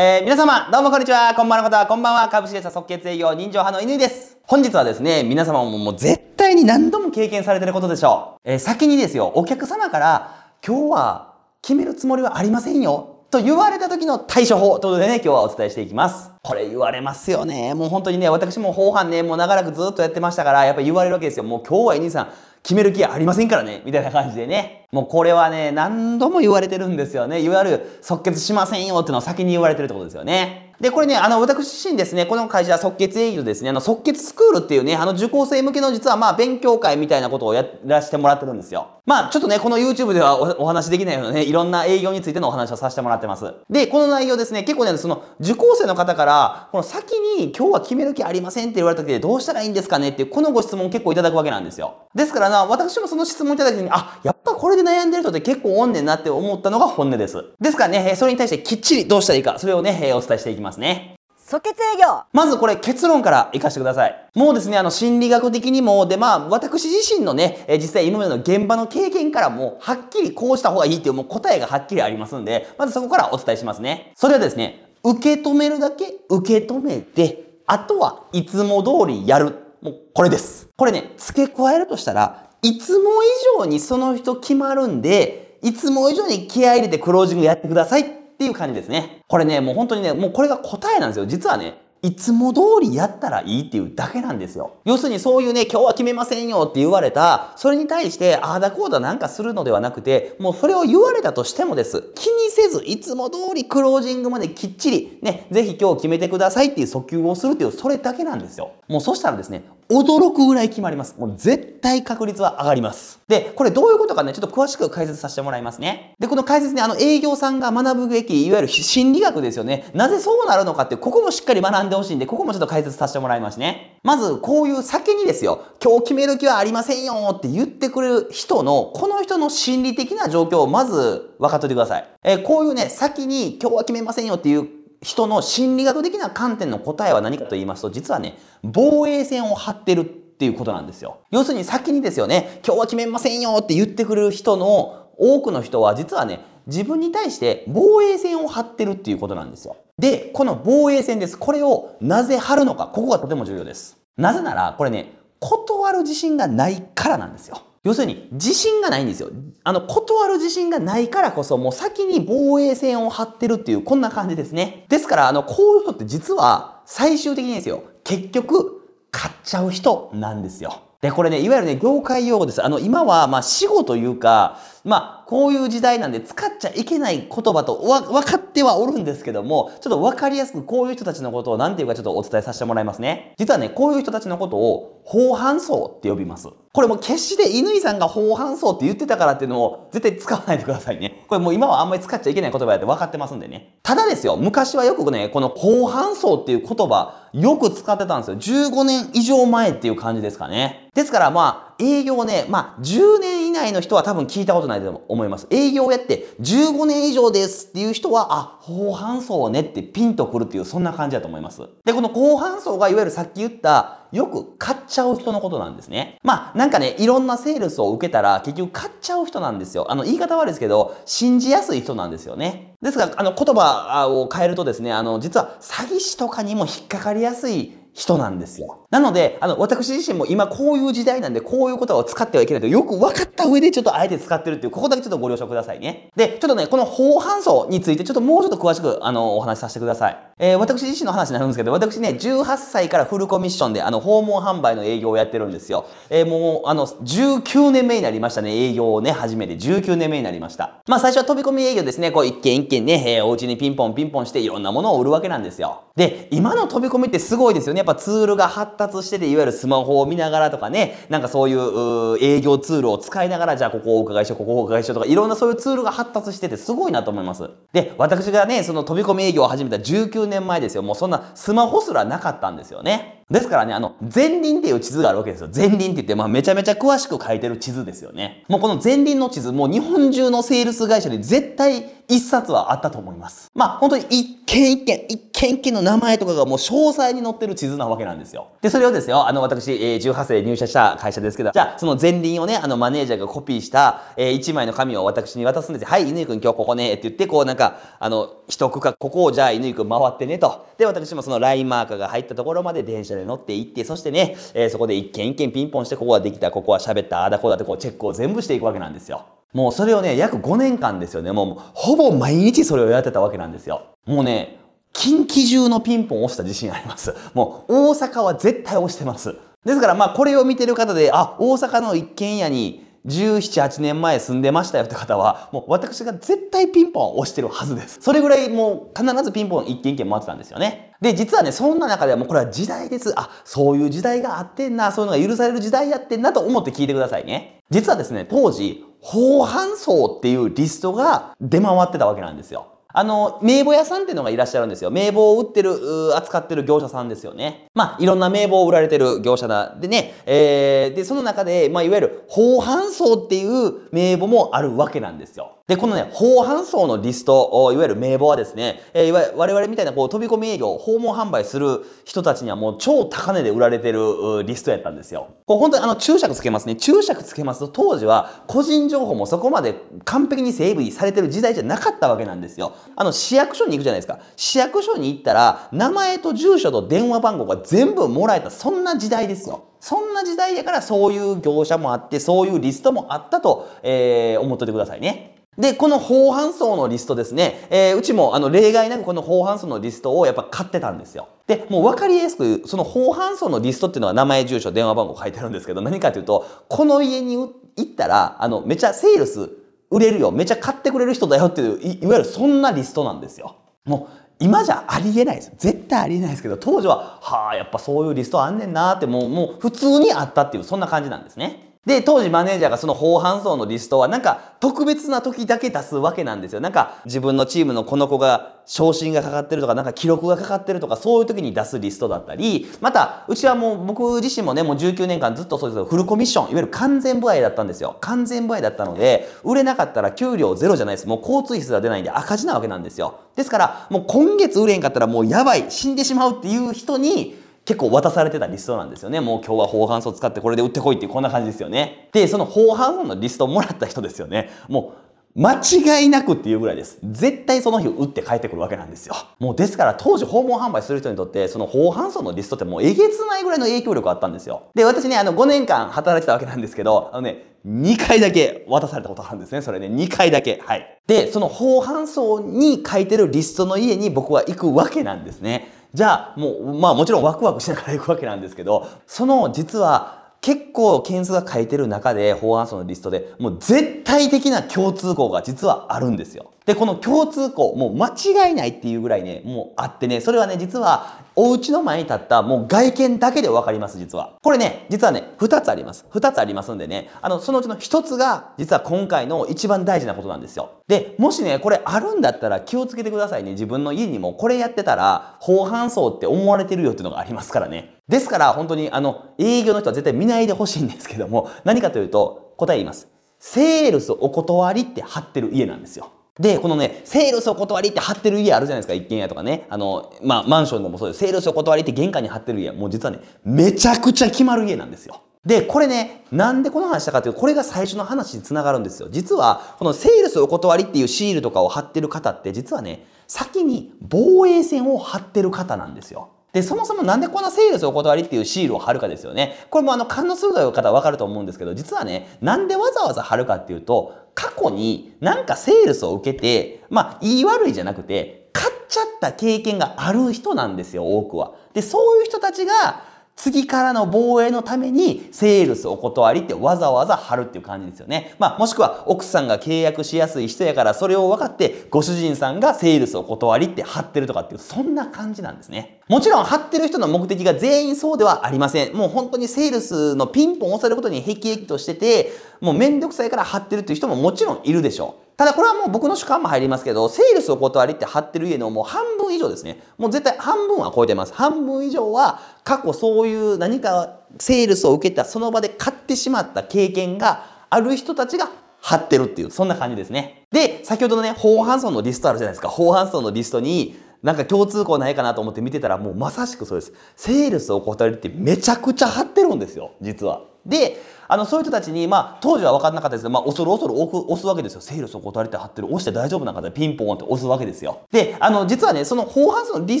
えー、皆様、どうもこんにちは。こんばんは、こんばんは。株式会社即決営業人情派の犬です。本日はですね、皆様ももう絶対に何度も経験されてることでしょう。えー、先にですよ、お客様から、今日は決めるつもりはありませんよ。と言われた時の対処法ということでね、今日はお伝えしていきます。これ言われますよね。もう本当にね、私も後半ね、もう長らくずっとやってましたから、やっぱ言われるわけですよ。もう今日は犬さん、決める気ありませんからね、みたいな感じでね。もうこれはね、何度も言われてるんですよね。いわゆる即決しませんよっていうのを先に言われてるってことですよね。で、これね、あの、私自身ですね、この会社、即決営業ですね、あの、即決スクールっていうね、あの、受講生向けの実は、まあ、勉強会みたいなことをやらせてもらってるんですよ。まあ、ちょっとね、この YouTube ではお話できないようなね、いろんな営業についてのお話をさせてもらってます。で、この内容ですね、結構ね、その、受講生の方から、この先に、今日は決める気ありませんって言われた時で、どうしたらいいんですかねっていう、このご質問結構いただくわけなんですよ。ですからな、私もその質問いただいた時に、あ、やっぱこれで悩んでる人って結構おんねんなって思ったのが本音です。ですからね、それに対してきっちりどうしたらいいか、それをね、お伝えしていきますね。即決営業まずこれ結論からいかしてください。もうですね、あの心理学的にも、でまあ私自身のね、え実際今までの現場の経験からも、はっきりこうした方がいいっていうもう答えがはっきりありますんで、まずそこからお伝えしますね。それはですね、受け止めるだけ受け止めて、あとはいつも通りやる。もうこれです。これね、付け加えるとしたら、いつも以上にその人決まるんで、いつも以上に気合入れてクロージングやってくださいっていう感じですね。これね、もう本当にね、もうこれが答えなんですよ。実はね、いつも通りやったらいいっていうだけなんですよ。要するにそういうね、今日は決めませんよって言われた、それに対して、ああだこうだなんかするのではなくて、もうそれを言われたとしてもです。気にせず、いつも通りクロージングまできっちり、ね、ぜひ今日決めてくださいっていう訴求をするっていう、それだけなんですよ。もうそしたらですね、驚くぐらい決まります。もう絶対確率は上がります。で、これどういうことかね、ちょっと詳しく解説させてもらいますね。で、この解説ね、あの営業さんが学ぶべき、いわゆる心理学ですよね。なぜそうなるのかって、ここもしっかり学んでほしいんで、ここもちょっと解説させてもらいますね。まず、こういう先にですよ、今日決める気はありませんよって言ってくれる人の、この人の心理的な状況をまず分かっといてください。えー、こういうね、先に今日は決めませんよっていう人の心理学的な観点の答えは何かと言いますと、実はね、防衛線を張ってるっていうことなんですよ。要するに先にですよね、今日は決めませんよって言ってくれる人の多くの人は実はね、自分に対して防衛線を張ってるっていうことなんですよ。で、この防衛線です。これをなぜ張るのか、ここがとても重要です。なぜなら、これね、断る自信がないからなんですよ。要するに自信がないんですよ。あの、断る自信がないからこそもう先に防衛線を張ってるっていうこんな感じですね。ですから、あの、こういう人って実は最終的にですよ、結局買っちゃう人なんですよ。で、これね、いわゆるね、業界用語です。あの、今は、まあ、死後というか、まあ、こういう時代なんで使っちゃいけない言葉とわ分かってはおるんですけども、ちょっと分かりやすくこういう人たちのことを何て言うかちょっとお伝えさせてもらいますね。実はね、こういう人たちのことを、法反層って呼びます。これも決して乾さんが法反層って言ってたからっていうのを絶対使わないでくださいね。これもう今はあんまり使っちゃいけない言葉やって分かってますんでね。ただですよ、昔はよくね、この法反層っていう言葉、よく使ってたんですよ。15年以上前っていう感じですかね。ですからまあ、営業ね、まあ、10年以内の人は多分聞いたことないと思います。営業やって15年以上ですっていう人は、あ、後半層ねってピンとくるっていう、そんな感じだと思います。で、この後半層がいわゆるさっき言った、よく買っちゃう人のことなんですね。まあ、なんかね、いろんなセールスを受けたら、結局買っちゃう人なんですよ。あの、言い方悪いですけど、信じやすい人なんですよね。ですが、あの、言葉を変えるとですね、あの、実は詐欺師とかにも引っかかりやすい人なんですよ。なので、あの、私自身も今こういう時代なんで、こういう言葉を使ってはいけないとよく分かった上でちょっとあえて使ってるっていう、ここだけちょっとご了承くださいね。で、ちょっとね、この法反層についてちょっともうちょっと詳しく、あの、お話しさせてください。えー、私自身の話になるんですけど、私ね、18歳からフルコミッションで、あの、訪問販売の営業をやってるんですよ。えー、もう、あの、19年目になりましたね、営業をね、始めて19年目になりました。まあ、最初は飛び込み営業ですね、こう、一軒一軒ね、えー、お家にピンポンピンポンしていろんなものを売るわけなんですよ。で、今の飛び込みってすごいですよね。やっぱツールが発達してて、いわゆるスマホを見ながらとかね、なんかそういう営業ツールを使いながら、じゃあここをお伺いしよう、ここをお伺いしようとか、いろんなそういうツールが発達しててすごいなと思います。で、私がね、その飛び込み営業を始めた19年前ですよ。もうそんなスマホすらなかったんですよね。ですからね、あの、前輪っていう地図があるわけですよ。前輪って言って、まあめちゃめちゃ詳しく書いてる地図ですよね。もうこの前輪の地図、もう日本中のセールス会社に絶対一冊はあったと思います。まあ本当に一件一件、一件一件の名前とかがもう詳細に載ってる地図なわけなんですよ。で、それをですよ、あの私、えー、18歳で入社した会社ですけど、じゃあその前輪をね、あのマネージャーがコピーした、えー、1枚の紙を私に渡すんですよ。はい、犬井くん今日ここね、って言って、こうなんか、あの、一区画、ここをじゃあ犬井くん回ってねと。で、私もそのラインマーカーが入ったところまで電車で乗って行って、そしてね、えー、そこで一件一件ピンポンして、ここはできた、ここは喋った、ああだこうだってこうチェックを全部していくわけなんですよ。もうそれをね、約5年間ですよね。もうほぼ毎日それをやってたわけなんですよ。もうね、近畿中のピンポンを押した自信あります。もう大阪は絶対押してます。ですからまあこれを見てる方で、あ、大阪の一軒家に17、8年前住んでましたよって方は、もう私が絶対ピンポン押してるはずです。それぐらいもう必ずピンポン一軒一軒回ってたんですよね。で、実はね、そんな中ではもうこれは時代です。あ、そういう時代があってんな、そういうのが許される時代やってんなと思って聞いてくださいね。実はですね、当時、法搬送っていうリストが出回ってたわけなんですよ。あの、名簿屋さんっていうのがいらっしゃるんですよ。名簿を売ってる、扱ってる業者さんですよね。まあ、いろんな名簿を売られてる業者だ。でね、えー、で、その中で、まあ、いわゆる、法搬送っていう名簿もあるわけなんですよ。で、このね、法搬送のリスト、いわゆる名簿はですね、えー、我々みたいなこう飛び込み営業、訪問販売する人たちにはもう超高値で売られてるリストやったんですよ。こう本当にあの注釈つけますね。注釈つけますと当時は個人情報もそこまで完璧に整備されてる時代じゃなかったわけなんですよ。あの市役所に行くじゃないですか。市役所に行ったら名前と住所と電話番号が全部もらえたそんな時代ですよ。そんな時代やからそういう業者もあってそういうリストもあったと、えー、思っといてくださいね。で、この法搬送のリストですね、えー、うちもあの例外なくこの法搬送のリストをやっぱ買ってたんですよ。で、もう分かりやすく、その法搬送のリストっていうのは名前、住所、電話番号書いてあるんですけど、何かというと、この家に行ったら、あの、めちゃセールス売れるよ、めちゃ買ってくれる人だよっていう、いいわゆるそんなリストなんですよ。もう、今じゃありえないです。絶対ありえないですけど、当時は、はあ、やっぱそういうリストあんねんなって、もう、もう普通にあったっていう、そんな感じなんですね。で、当時マネージャーがその法搬送のリストはなんか特別な時だけ出すわけなんですよ。なんか自分のチームのこの子が昇進がかかってるとか、なんか記録がかかってるとか、そういう時に出すリストだったり、また、うちはもう僕自身もね、もう19年間ずっとそうですけど、フルコミッション、いわゆる完全部合だったんですよ。完全部合だったので、売れなかったら給料ゼロじゃないです。もう交通費すら出ないんで赤字なわけなんですよ。ですから、もう今月売れへんかったらもうやばい、死んでしまうっていう人に、結構渡されてたリストなんですよね。もう今日は法搬送使ってこれで売ってこいっていうこんな感じですよね。で、その法搬送のリストをもらった人ですよね。もう間違いなくっていうぐらいです。絶対その日打って帰ってくるわけなんですよ。もうですから当時訪問販売する人にとってその法搬送のリストってもうえげつないぐらいの影響力あったんですよ。で、私ね、あの5年間働いてたわけなんですけど、あのね、2回だけ渡されたことあるんですね。それね、2回だけ。はい。で、その法搬送に書いてるリストの家に僕は行くわけなんですね。じゃあもうまあもちろんワクワクしながら行くわけなんですけどその実は結構件数が書いてる中で法案層のリストでもう絶対的な共通項が実はあるんですよ。で、この共通項、もう間違いないっていうぐらいね、もうあってね、それはね、実は、お家の前に立ったもう外見だけでわかります、実は。これね、実はね、二つあります。二つありますんでね、あの、そのうちの一つが、実は今回の一番大事なことなんですよ。で、もしね、これあるんだったら気をつけてくださいね。自分の家にもこれやってたら、法犯層って思われてるよっていうのがありますからね。ですから、本当に、あの、営業の人は絶対見ないでほしいんですけども、何かというと、答え言います。セールスお断りって貼ってる家なんですよ。で、このね、セールスお断りって貼ってる家あるじゃないですか、一軒家とかね。あの、まあ、マンションでもそうです。セールスお断りって玄関に貼ってる家、もう実はね、めちゃくちゃ決まる家なんですよ。で、これね、なんでこの話したかというと、これが最初の話につながるんですよ。実は、このセールスお断りっていうシールとかを貼ってる方って、実はね、先に防衛線を張ってる方なんですよ。で、そもそもなんでこんなセールスお断りっていうシールを貼るかですよね。これもあの、勘の鋭い方はわかると思うんですけど、実はね、なんでわざわざ貼るかっていうと、過去になんかセールスを受けて、まあ、言い悪いじゃなくて、買っちゃった経験がある人なんですよ、多くは。で、そういう人たちが、次からの防衛のためにセールスお断りってわざわざ貼るっていう感じですよね。まあもしくは奥さんが契約しやすい人やからそれを分かってご主人さんがセールスお断りって貼ってるとかっていうそんな感じなんですね。もちろん貼ってる人の目的が全員そうではありません。もう本当にセールスのピンポン押されることに辟易としててもうめんどくさいから貼ってるっていう人ももちろんいるでしょう。ただこれはもう僕の主観も入りますけど、セールスお断りって貼ってる家のもう半分以上ですね。もう絶対半分は超えてます。半分以上は過去そういう何かセールスを受けたその場で買ってしまった経験がある人たちが貼ってるっていう、そんな感じですね。で、先ほどのね、後半層のリストあるじゃないですか。後半層のリストに、なんか共通項ないかなと思って見てたらもうまさしくそうです。セールスを断りってめちゃくちゃ貼ってるんですよ、実は。で、あの、そういう人たちに、まあ、当時は分かんなかったですけど、まあ、恐る恐る押すわけですよ。セールスを断りて貼ってる。押して大丈夫な方でピンポンって押すわけですよ。で、あの、実はね、その後半数のリ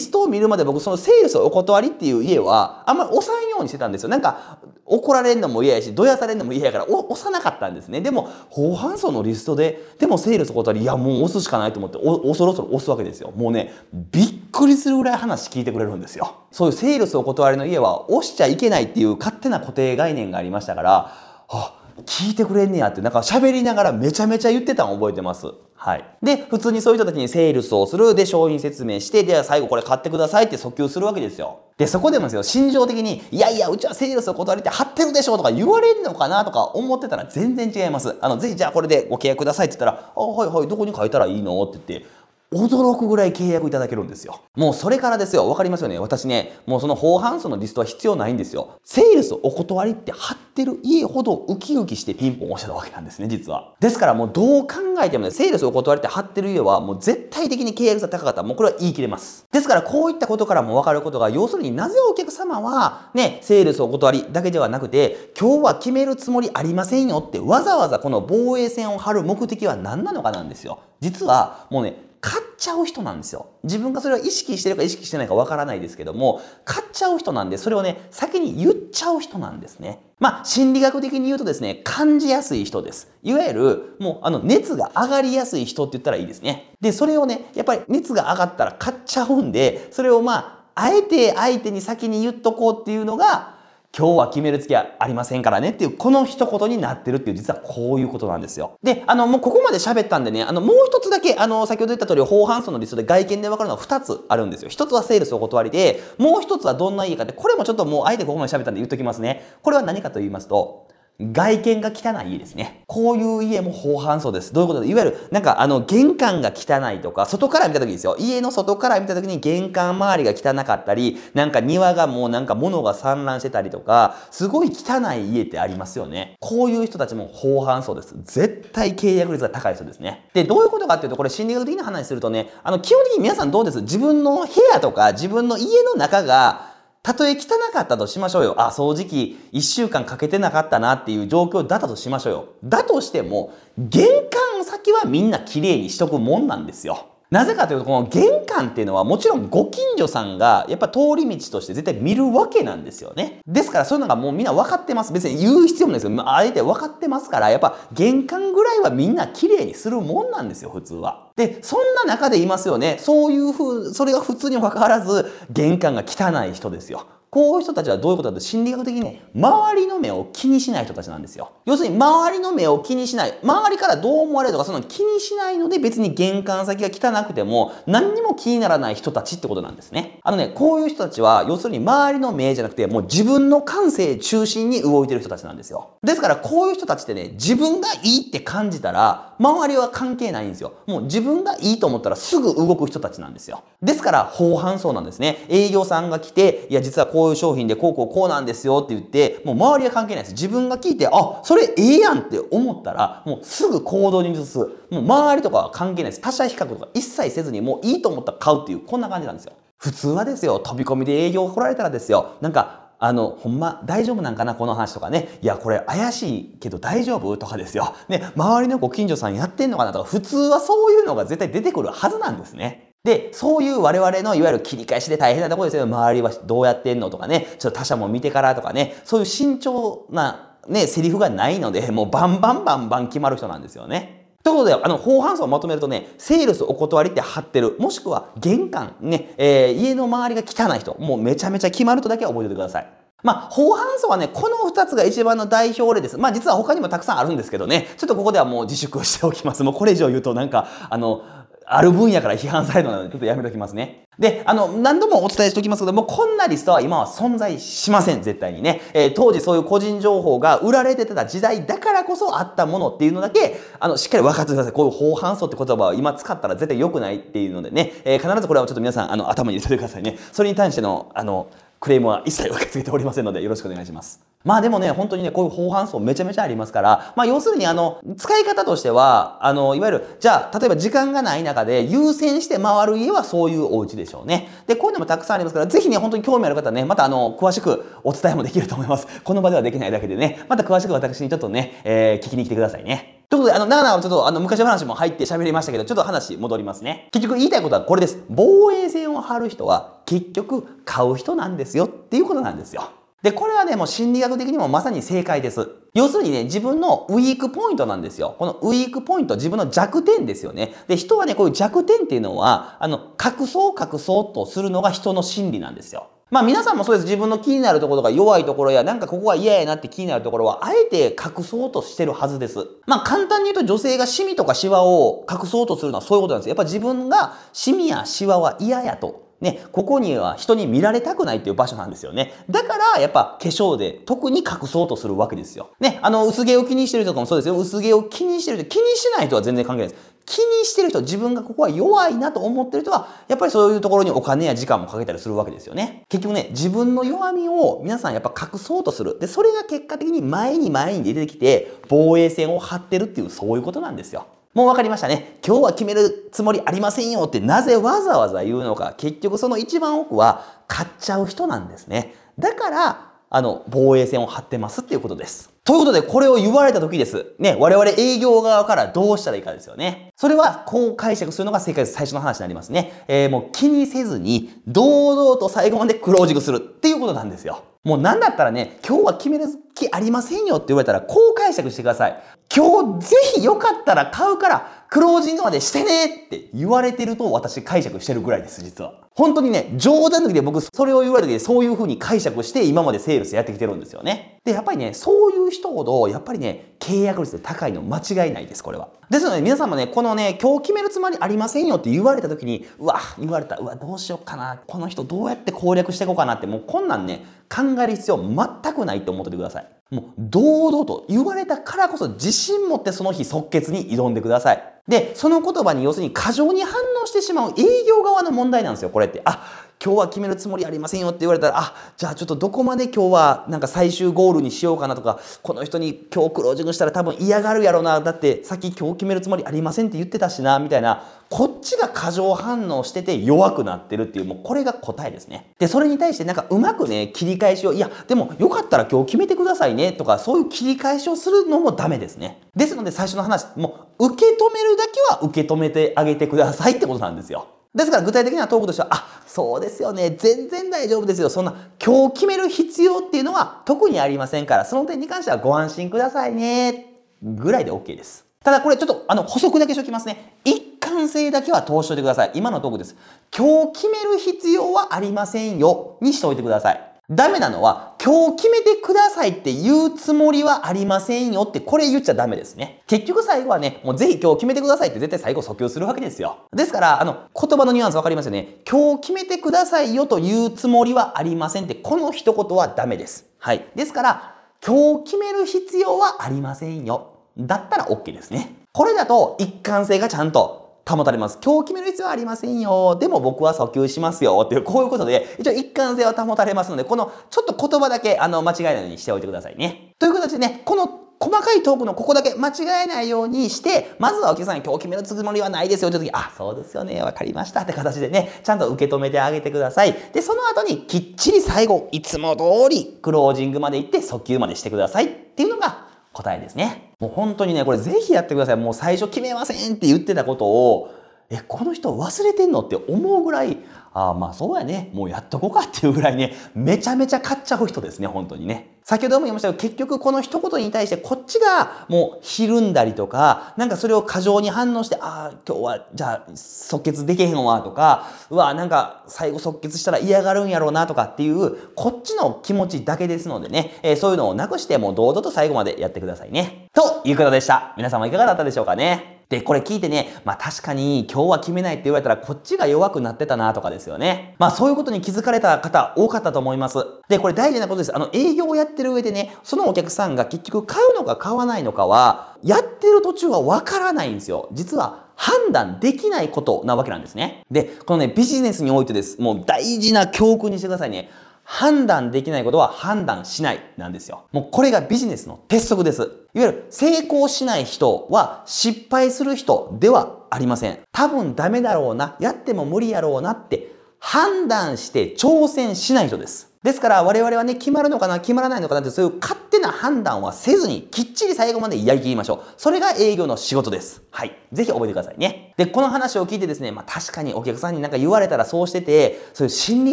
ストを見るまで僕、そのセールスをお断りっていう家は、あんまり押さんようにしてたんですよ。なんか、怒られるのも嫌やし、どやされるのも嫌やから、押さなかったんですね。でも、後半層のリストで、でもセールスお断り、いや、もう押すしかないと思って、お恐る恐る押すわけですよ。もうね、びっくりするぐらい話聞いてくれるんですよ。そういうセールスお断りの家は、押しちゃいけないっていう勝手な固定概念がありましたから、あ聞いてくれんねやって、なんか喋りながらめちゃめちゃ言ってたの覚えてます。はい。で、普通にそういう人たちにセールスをする。で、商品説明して、では最後これ買ってくださいって訴求するわけですよ。で、そこでもですよ、心情的に、いやいや、うちはセールスを断りて貼ってるでしょとか言われるのかなとか思ってたら全然違います。あの、ぜひじゃあこれでご契約くださいって言ったら、あ、はいはい、どこに書いたらいいのって言って、驚くぐらい契約いただけるんですよ。もうそれからですよ。わかりますよね。私ね、もうその後半層のリストは必要ないんですよ。セールスお断りって貼ってる家ほどウキウキしてピンポン押してたわけなんですね、実は。ですからもうどう考えてもね、セールスお断りって貼ってる家はもう絶対的に契約が高かったもうこれは言い切れます。ですからこういったことからもわかることが、要するになぜお客様はね、セールスお断りだけではなくて、今日は決めるつもりありませんよってわざわざこの防衛線を張る目的は何なのかなんですよ。実はもうね、買っちゃう人なんですよ。自分がそれを意識してるか意識してないかわからないですけども、買っちゃう人なんで、それをね、先に言っちゃう人なんですね。まあ、心理学的に言うとですね、感じやすい人です。いわゆる、もう、あの、熱が上がりやすい人って言ったらいいですね。で、それをね、やっぱり熱が上がったら買っちゃうんで、それをまあ、あえて相手に先に言っとこうっていうのが、今日は決める月はありませんからねっていう、この一言になってるっていう、実はこういうことなんですよ。で、あの、もうここまで喋ったんでね、あの、もう一つだけ、あの、先ほど言った通り、後半層の理想で外見で分かるのは二つあるんですよ。一つはセールスお断りで、もう一つはどんな家かって、これもちょっともうあえてここまで喋ったんで言っときますね。これは何かと言いますと、外見が汚い家ですね。こういう家も後半層です。どういうこと？でいわゆる、なんかあの、玄関が汚いとか、外から見た時ですよ。家の外から見た時に玄関周りが汚かったり、なんか庭がもうなんか物が散乱してたりとか、すごい汚い家ってありますよね。こういう人たちも後半層です。絶対契約率が高い人ですね。で、どういうことかっていうと、これ心理学的な話するとね、あの、基本的に皆さんどうです？自分の部屋とか自分の家の中が、たとえ汚かったとしましょうよ。あ、掃除機1週間かけてなかったなっていう状況だったとしましょうよ。だとしても、玄関先はみんな綺麗にしとくもんなんですよ。なぜかというと、この玄関っていうのはもちろんご近所さんがやっぱ通り道として絶対見るわけなんですよね。ですからそういうのがもうみんな分かってます。別に言う必要もないですけど、あえて分かってますから、やっぱ玄関ぐらいはみんな綺麗にするもんなんですよ、普通は。で、そんな中で言いますよね。そういうふう、それが普通にもかかわらず、玄関が汚い人ですよ。こういう人たちはどういうことだと心理学的にね周りの目を気にしない人たちなんですよ。要するに周りの目を気にしない。周りからどう思われるとかその気にしないので別に玄関先が汚くても何にも気にならない人たちってことなんですね。あのね、こういう人たちは要するに周りの目じゃなくてもう自分の感性中心に動いてる人たちなんですよ。ですからこういう人たちってね、自分がいいって感じたら周りは関係ないんですよ。もう自分がいいと思ったらすぐ動く人たちなんですよ。ですから後半層なんですね。営業さんが来て、いや実はこういう商品でこうこうこうなんですよって言って、もう周りは関係ないです。自分が聞いて、あ、それええやんって思ったら、もうすぐ行動に移す。もう周りとかは関係ないです。他者比較とか一切せずに、もういいと思ったら買うっていう、こんな感じなんですよ。普通はですよ、飛び込みで営業来られたらですよ、なんか、あの、ほんま大丈夫なんかなこの話とかね。いや、これ怪しいけど大丈夫とかですよ。ね、周りのご近所さんやってんのかなとか、普通はそういうのが絶対出てくるはずなんですね。で、そういう我々のいわゆる切り返しで大変なところですよ。周りはどうやってんのとかね、ちょっと他者も見てからとかね、そういう慎重なね、セリフがないので、もうバンバンバンバン決まる人なんですよね。ということで、あの、後半層をまとめるとね、セールスお断りって貼ってる。もしくは玄関、ね、えー、家の周りが汚い人。もうめちゃめちゃ決まるとだけは覚えておいてください。まあ、後半層はね、この2つが一番の代表例です。まあ、実は他にもたくさんあるんですけどね、ちょっとここではもう自粛しておきます。もうこれ以上言うとなんか、あの、ある分野から批判されるので、ちょっとやめときますね。で、あの、何度もお伝えしておきますけども、こんなリストは今は存在しません、絶対にね。えー、当時そういう個人情報が売られてた時代だからこそあったものっていうのだけ、あの、しっかり分かってください。こういう法反層って言葉は今使ったら絶対良くないっていうのでね、えー、必ずこれはちょっと皆さん、あの、頭に入れてくださいね。それに対しての、あの、クレームは一切受け付けておりませんのでよろしくお願いします。まあでもね、本当にね、こういう法反層めちゃめちゃありますから、まあ要するにあの、使い方としては、あの、いわゆる、じゃあ、例えば時間がない中で優先して回る家はそういうお家でしょうね。で、こういうのもたくさんありますから、ぜひね、本当に興味ある方ね、またあの、詳しくお伝えもできると思います。この場ではできないだけでね、また詳しく私にちょっとね、えー、聞きに来てくださいね。ということで、あの、長々ちょっと、あの、昔話も入って喋りましたけど、ちょっと話戻りますね。結局言いたいことはこれです。防衛線を張る人は、結局、買う人なんですよっていうことなんですよ。で、これはね、もう心理学的にもまさに正解です。要するにね、自分のウィークポイントなんですよ。このウィークポイント、自分の弱点ですよね。で、人はね、こういう弱点っていうのは、あの、隠そう隠そうとするのが人の心理なんですよ。まあ皆さんもそうです。自分の気になるところが弱いところや、なんかここが嫌やなって気になるところは、あえて隠そうとしてるはずです。まあ簡単に言うと女性がシミとかシワを隠そうとするのはそういうことなんです。やっぱ自分がシミやシワは嫌やとね、ここには人に見られたくないっていう場所なんですよね。だから、やっぱ化粧で特に隠そうとするわけですよ。ね、あの、薄毛を気にしてる人とかもそうですよ。薄毛を気にしてる人、気にしない人は全然関係ないです。気にしてる人、自分がここは弱いなと思ってる人は、やっぱりそういうところにお金や時間もかけたりするわけですよね。結局ね、自分の弱みを皆さんやっぱ隠そうとする。で、それが結果的に前に前に出てきて、防衛線を張ってるっていう、そういうことなんですよ。もう分かりましたね。今日は決めるつもりありませんよってなぜわざわざ言うのか。結局その一番奥は買っちゃう人なんですね。だから、あの、防衛線を張ってますっていうことです。ということで、これを言われた時です。ね、我々営業側からどうしたらいいかですよね。それは、こう解釈するのが正解です。最初の話になりますね。えー、もう気にせずに、堂々と最後までクロージングするっていうことなんですよ。もうなんだったらね、今日は決める気ありませんよって言われたら、こう解釈してください。今日ぜひよかったら買うから、クロージングまでしてねって言われてると私解釈してるぐらいです、実は。本当にね、冗談抜きで僕それを言われてそういう風に解釈して今までセールスやってきてるんですよね。で、やっぱりね、そういう人ほど、やっぱりね、契約率で高いの間違いないです、これは。ですので皆さんもね、このね、今日決めるつもりありませんよって言われた時に、うわ、言われた、うわ、どうしようかな、この人どうやって攻略していこうかなって、もうこんなんね、考える必要全くないと思っててください。もう堂々と言われたからこそ自信持ってその日即決に挑んでください。で、その言葉に要するに過剰に反応してしまう営業側の問題なんですよ、これって。あ、今日は決めるつもりありませんよって言われたら、あ、じゃあちょっとどこまで今日はなんか最終ゴールにしようかなとか、この人に今日クロージングしたら多分嫌がるやろな。だってさっき今日決めるつもりありませんって言ってたしな、みたいな、こっちが過剰反応してて弱くなってるっていう、もうこれが答えですね。で、それに対してなんかうまくね、切り返しを、いや、でもよかったら今日決めてくださいねとか、そういう切り返しをするのもダメですね。ですので最初の話、もう受け止めるだけは受け止めてあげてくださいってことなんですよ。ですから具体的なトークとしては、あ、そうですよね、全然大丈夫ですよ。そんな今日決める必要っていうのは特にありませんから、その点に関してはご安心くださいね、ぐらいで OK です。ただこれちょっとあの補足だけしときますね。一貫性だけは通しておいてください。今のトークです。今日決める必要はありませんよ、にしておいてください。ダメなのは、今日決めてくださいって言うつもりはありませんよって、これ言っちゃダメですね。結局最後はね、もうぜひ今日決めてくださいって絶対最後訴求するわけですよ。ですから、あの、言葉のニュアンスわかりますよね。今日決めてくださいよというつもりはありませんって、この一言はダメです。はい。ですから、今日決める必要はありませんよ。だったら OK ですね。これだと一貫性がちゃんと保たれます。今日決める必要はありませんよ。でも僕は訴求しますよ。っていう、こういうことで、一応一貫性は保たれますので、このちょっと言葉だけ、あの、間違えないようにしておいてくださいね。という形でね、この細かいトークのここだけ間違えないようにして、まずはお客さんに今日決めるつもりはないですよって時、あ、そうですよね、わかりましたって形でね、ちゃんと受け止めてあげてください。で、その後にきっちり最後、いつも通りクロージングまで行って訴求までしてくださいっていうのが答えですね。もう本当にね、これぜひやってください。もう最初決めませんって言ってたことを、え、この人忘れてんのって思うぐらい、ああ、まあそうやね。もうやっとこうかっていうぐらいね、めちゃめちゃ買っちゃう人ですね、本当にね。先ほども言いましたけど、結局この一言に対してこっちがもうひるんだりとか、なんかそれを過剰に反応して、ああ、今日はじゃあ即決できへんわとか、うわ、なんか最後即決したら嫌がるんやろうなとかっていう、こっちの気持ちだけですのでね、えー、そういうのをなくしてもう堂々と最後までやってくださいね。ということでした。皆様いかがだったでしょうかね。で、これ聞いてね、まあ確かに今日は決めないって言われたらこっちが弱くなってたなとかですよね。まあそういうことに気づかれた方多かったと思います。で、これ大事なことです。あの営業をやってる上でね、そのお客さんが結局買うのか買わないのかは、やってる途中はわからないんですよ。実は判断できないことなわけなんですね。で、このね、ビジネスにおいてです。もう大事な教訓にしてくださいね。判断できないことは判断しないなんですよ。もうこれがビジネスの鉄則です。いわゆる成功しない人は失敗する人ではありません。多分ダメだろうな、やっても無理やろうなって判断して挑戦しない人です。ですから我々はね、決まるのかな、決まらないのかなってそういう勝手な判断はせずにきっちり最後までやりきりましょう。それが営業の仕事です。はい。ぜひ覚えてくださいね。で、この話を聞いてですね、まあ確かにお客さんになんか言われたらそうしてて、そういう心理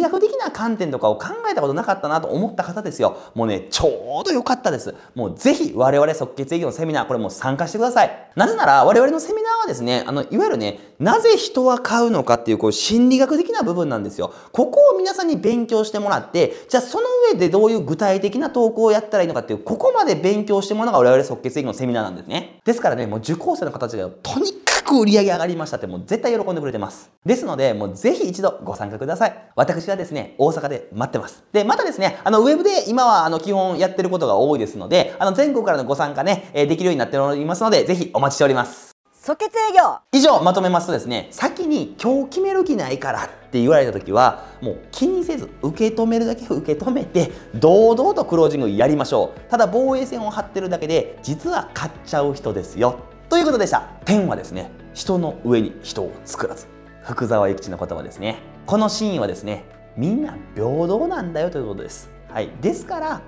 学的な観点とかを考えたことなかったなと思った方ですよ。もうね、ちょうど良かったです。もうぜひ我々即決営業のセミナー、これも参加してください。なぜなら我々のセミナーはですね、あの、いわゆるね、なぜ人は買うのかっていうこう心理学的な部分なんですよ。ここを皆さんに勉強してもらって、じゃあその上でどういう具体的な投稿をやったらいいのかっていう、ここまで勉強してものが我々即決営業のセミナーなんですね。ですからね、もう受講生の方たちがとにかく売り上げ上がりましたってもう絶対喜んでくれてます。ですので、もうぜひ一度ご参加ください。私はですね、大阪で待ってます。で、またですね、あの、ウェブで今はあの、基本やってることが多いですので、あの、全国からのご参加ね、できるようになっておりますので、ぜひお待ちしております。即決営業。以上まとめますとですね先に今日決める気ないからって言われた時はもう気にせず受け止めるだけ受け止めて堂々とクロージングやりましょう。ただ防衛線を張ってるだけで実は買っちゃう人ですよ。ということでした。天はですね人の上に人を作らず。福沢諭吉の言葉ですね。このシーンはですねみんな平等なんだよということです。はい。ですから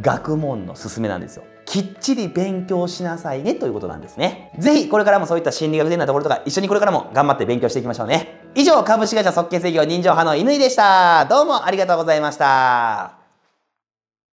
学問の勧めなんですよ。きっちり勉強しなさいねということなんですね。ぜひこれからもそういった心理学的なところとか一緒にこれからも頑張って勉強していきましょうね。以上、株式会社即決営業人情派の乾でした。どうもありがとうございました。